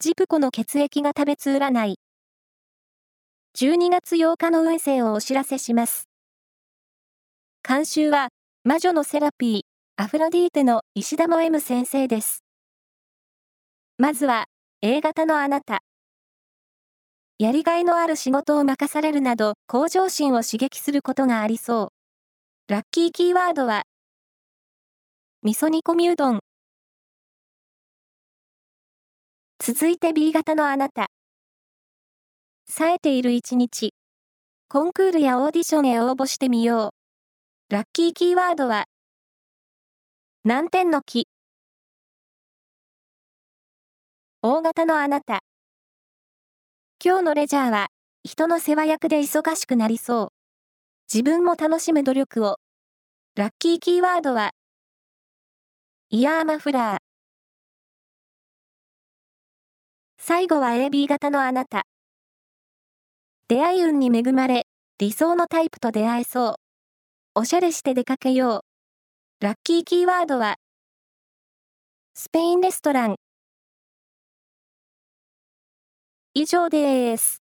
ジプコの血液が食べつ占い。12月8日の運勢をお知らせします。監修は、魔女のセラピー、アフロディーテの石田も M 先生です。まずは、A 型のあなた。やりがいのある仕事を任されるなど、向上心を刺激することがありそう。ラッキーキーワードは、味噌煮込みうどん。続いて B 型のあなた。冴えている一日。コンクールやオーディションへ応募してみよう。ラッキーキーワードは、難点の木。大型のあなた。今日のレジャーは、人の世話役で忙しくなりそう。自分も楽しむ努力を。ラッキーキーワードは、イヤーマフラー。最後は AB 型のあなた。出会い運に恵まれ、理想のタイプと出会えそう。おしゃれして出かけよう。ラッキーキーワードは、スペインレストラン。以上です。